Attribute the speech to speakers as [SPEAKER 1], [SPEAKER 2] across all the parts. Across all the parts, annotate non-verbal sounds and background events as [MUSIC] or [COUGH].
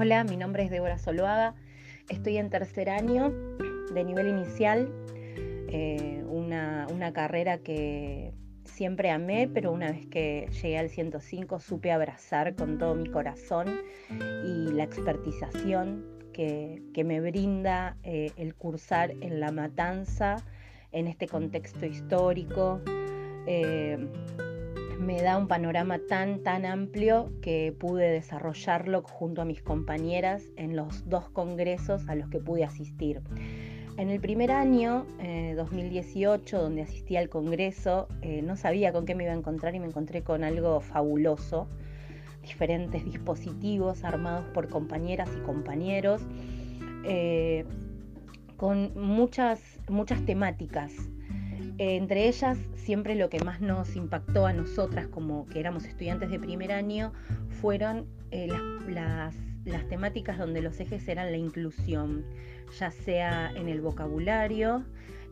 [SPEAKER 1] Hola, mi nombre es Débora Soloaga, estoy en tercer año de nivel inicial, eh, una, carrera que siempre amé, pero una vez que llegué al 105 supe abrazar con todo mi corazón y la expertización que, me brinda eh, el cursar en la matanza, en este contexto histórico. Eh, me da un panorama tan, tan amplio que pude desarrollarlo junto a mis compañeras en los dos congresos a los que pude asistir. En el primer año, 2018, eh, donde asistí al congreso, eh, no sabía con qué me iba a encontrar y me encontré con algo fabuloso, diferentes dispositivos armados por compañeras y compañeros, eh, con muchas, muchas temáticas entre ellas, siempre lo que más nos impactó a nosotras, como que éramos estudiantes de primer año, fueron eh, las, temáticas donde los ejes eran la inclusión, ya sea en el vocabulario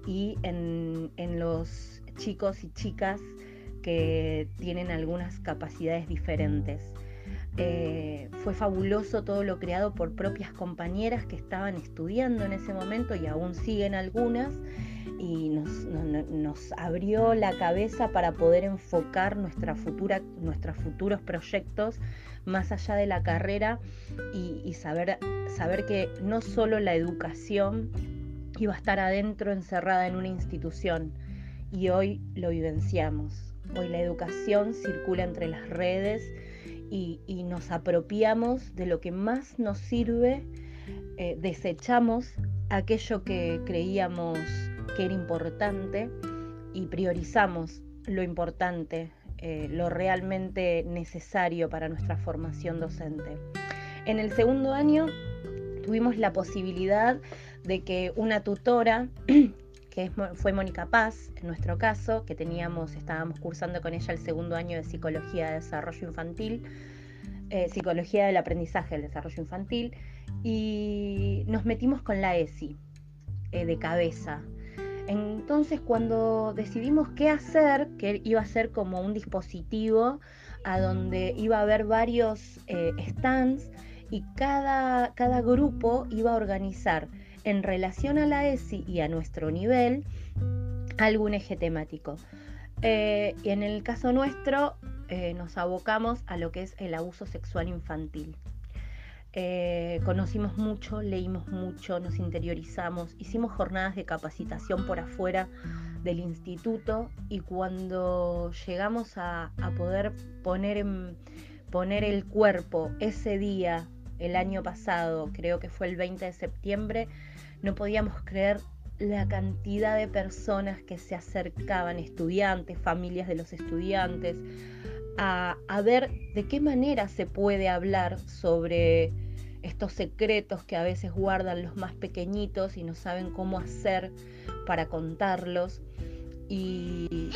[SPEAKER 1] y en, los chicos y chicas que tienen algunas capacidades diferentes. Eh, fue fabuloso todo lo creado por propias compañeras que estaban estudiando en ese momento y aún siguen algunas y nos, abrió la cabeza para poder enfocar nuestra futura, nuestros futuros proyectos más allá de la carrera y, saber, saber que no solo la educación iba a estar adentro encerrada en una institución y hoy lo vivenciamos. Hoy la educación circula entre las redes y, nos apropiamos de lo que más nos sirve, eh, desechamos aquello que creíamos que era importante y priorizamos lo importante, eh, lo realmente necesario para nuestra formación docente. En el segundo año tuvimos la posibilidad de que una tutora, [CLEARS THROAT] que fue Mónica Paz, en nuestro caso, que teníamos, estábamos cursando con ella el segundo año de Psicología de Desarrollo Infantil, eh, Psicología del Aprendizaje del Desarrollo Infantil, y nos metimos con la ESI eh, de cabeza, entonces cuando decidimos qué hacer, que iba a ser como un dispositivo a donde iba a haber varios eh, stands y cada, cada grupo iba a organizar en relación a la ESI y a nuestro nivel algún eje temático. Eh, y en el caso nuestro eh, nos abocamos a lo que es el abuso sexual infantil. Eh, conocimos mucho, leímos mucho, nos interiorizamos, hicimos jornadas de capacitación por afuera del instituto y cuando llegamos a, poder poner, poner el cuerpo ese día, el año pasado, creo que fue el 20 de septiembre, no podíamos creer la cantidad de personas que se acercaban, estudiantes, familias de los estudiantes, a, a ver de qué manera se puede hablar sobre estos secretos que a veces guardan los más pequeñitos y no saben cómo hacer para contarlos. Y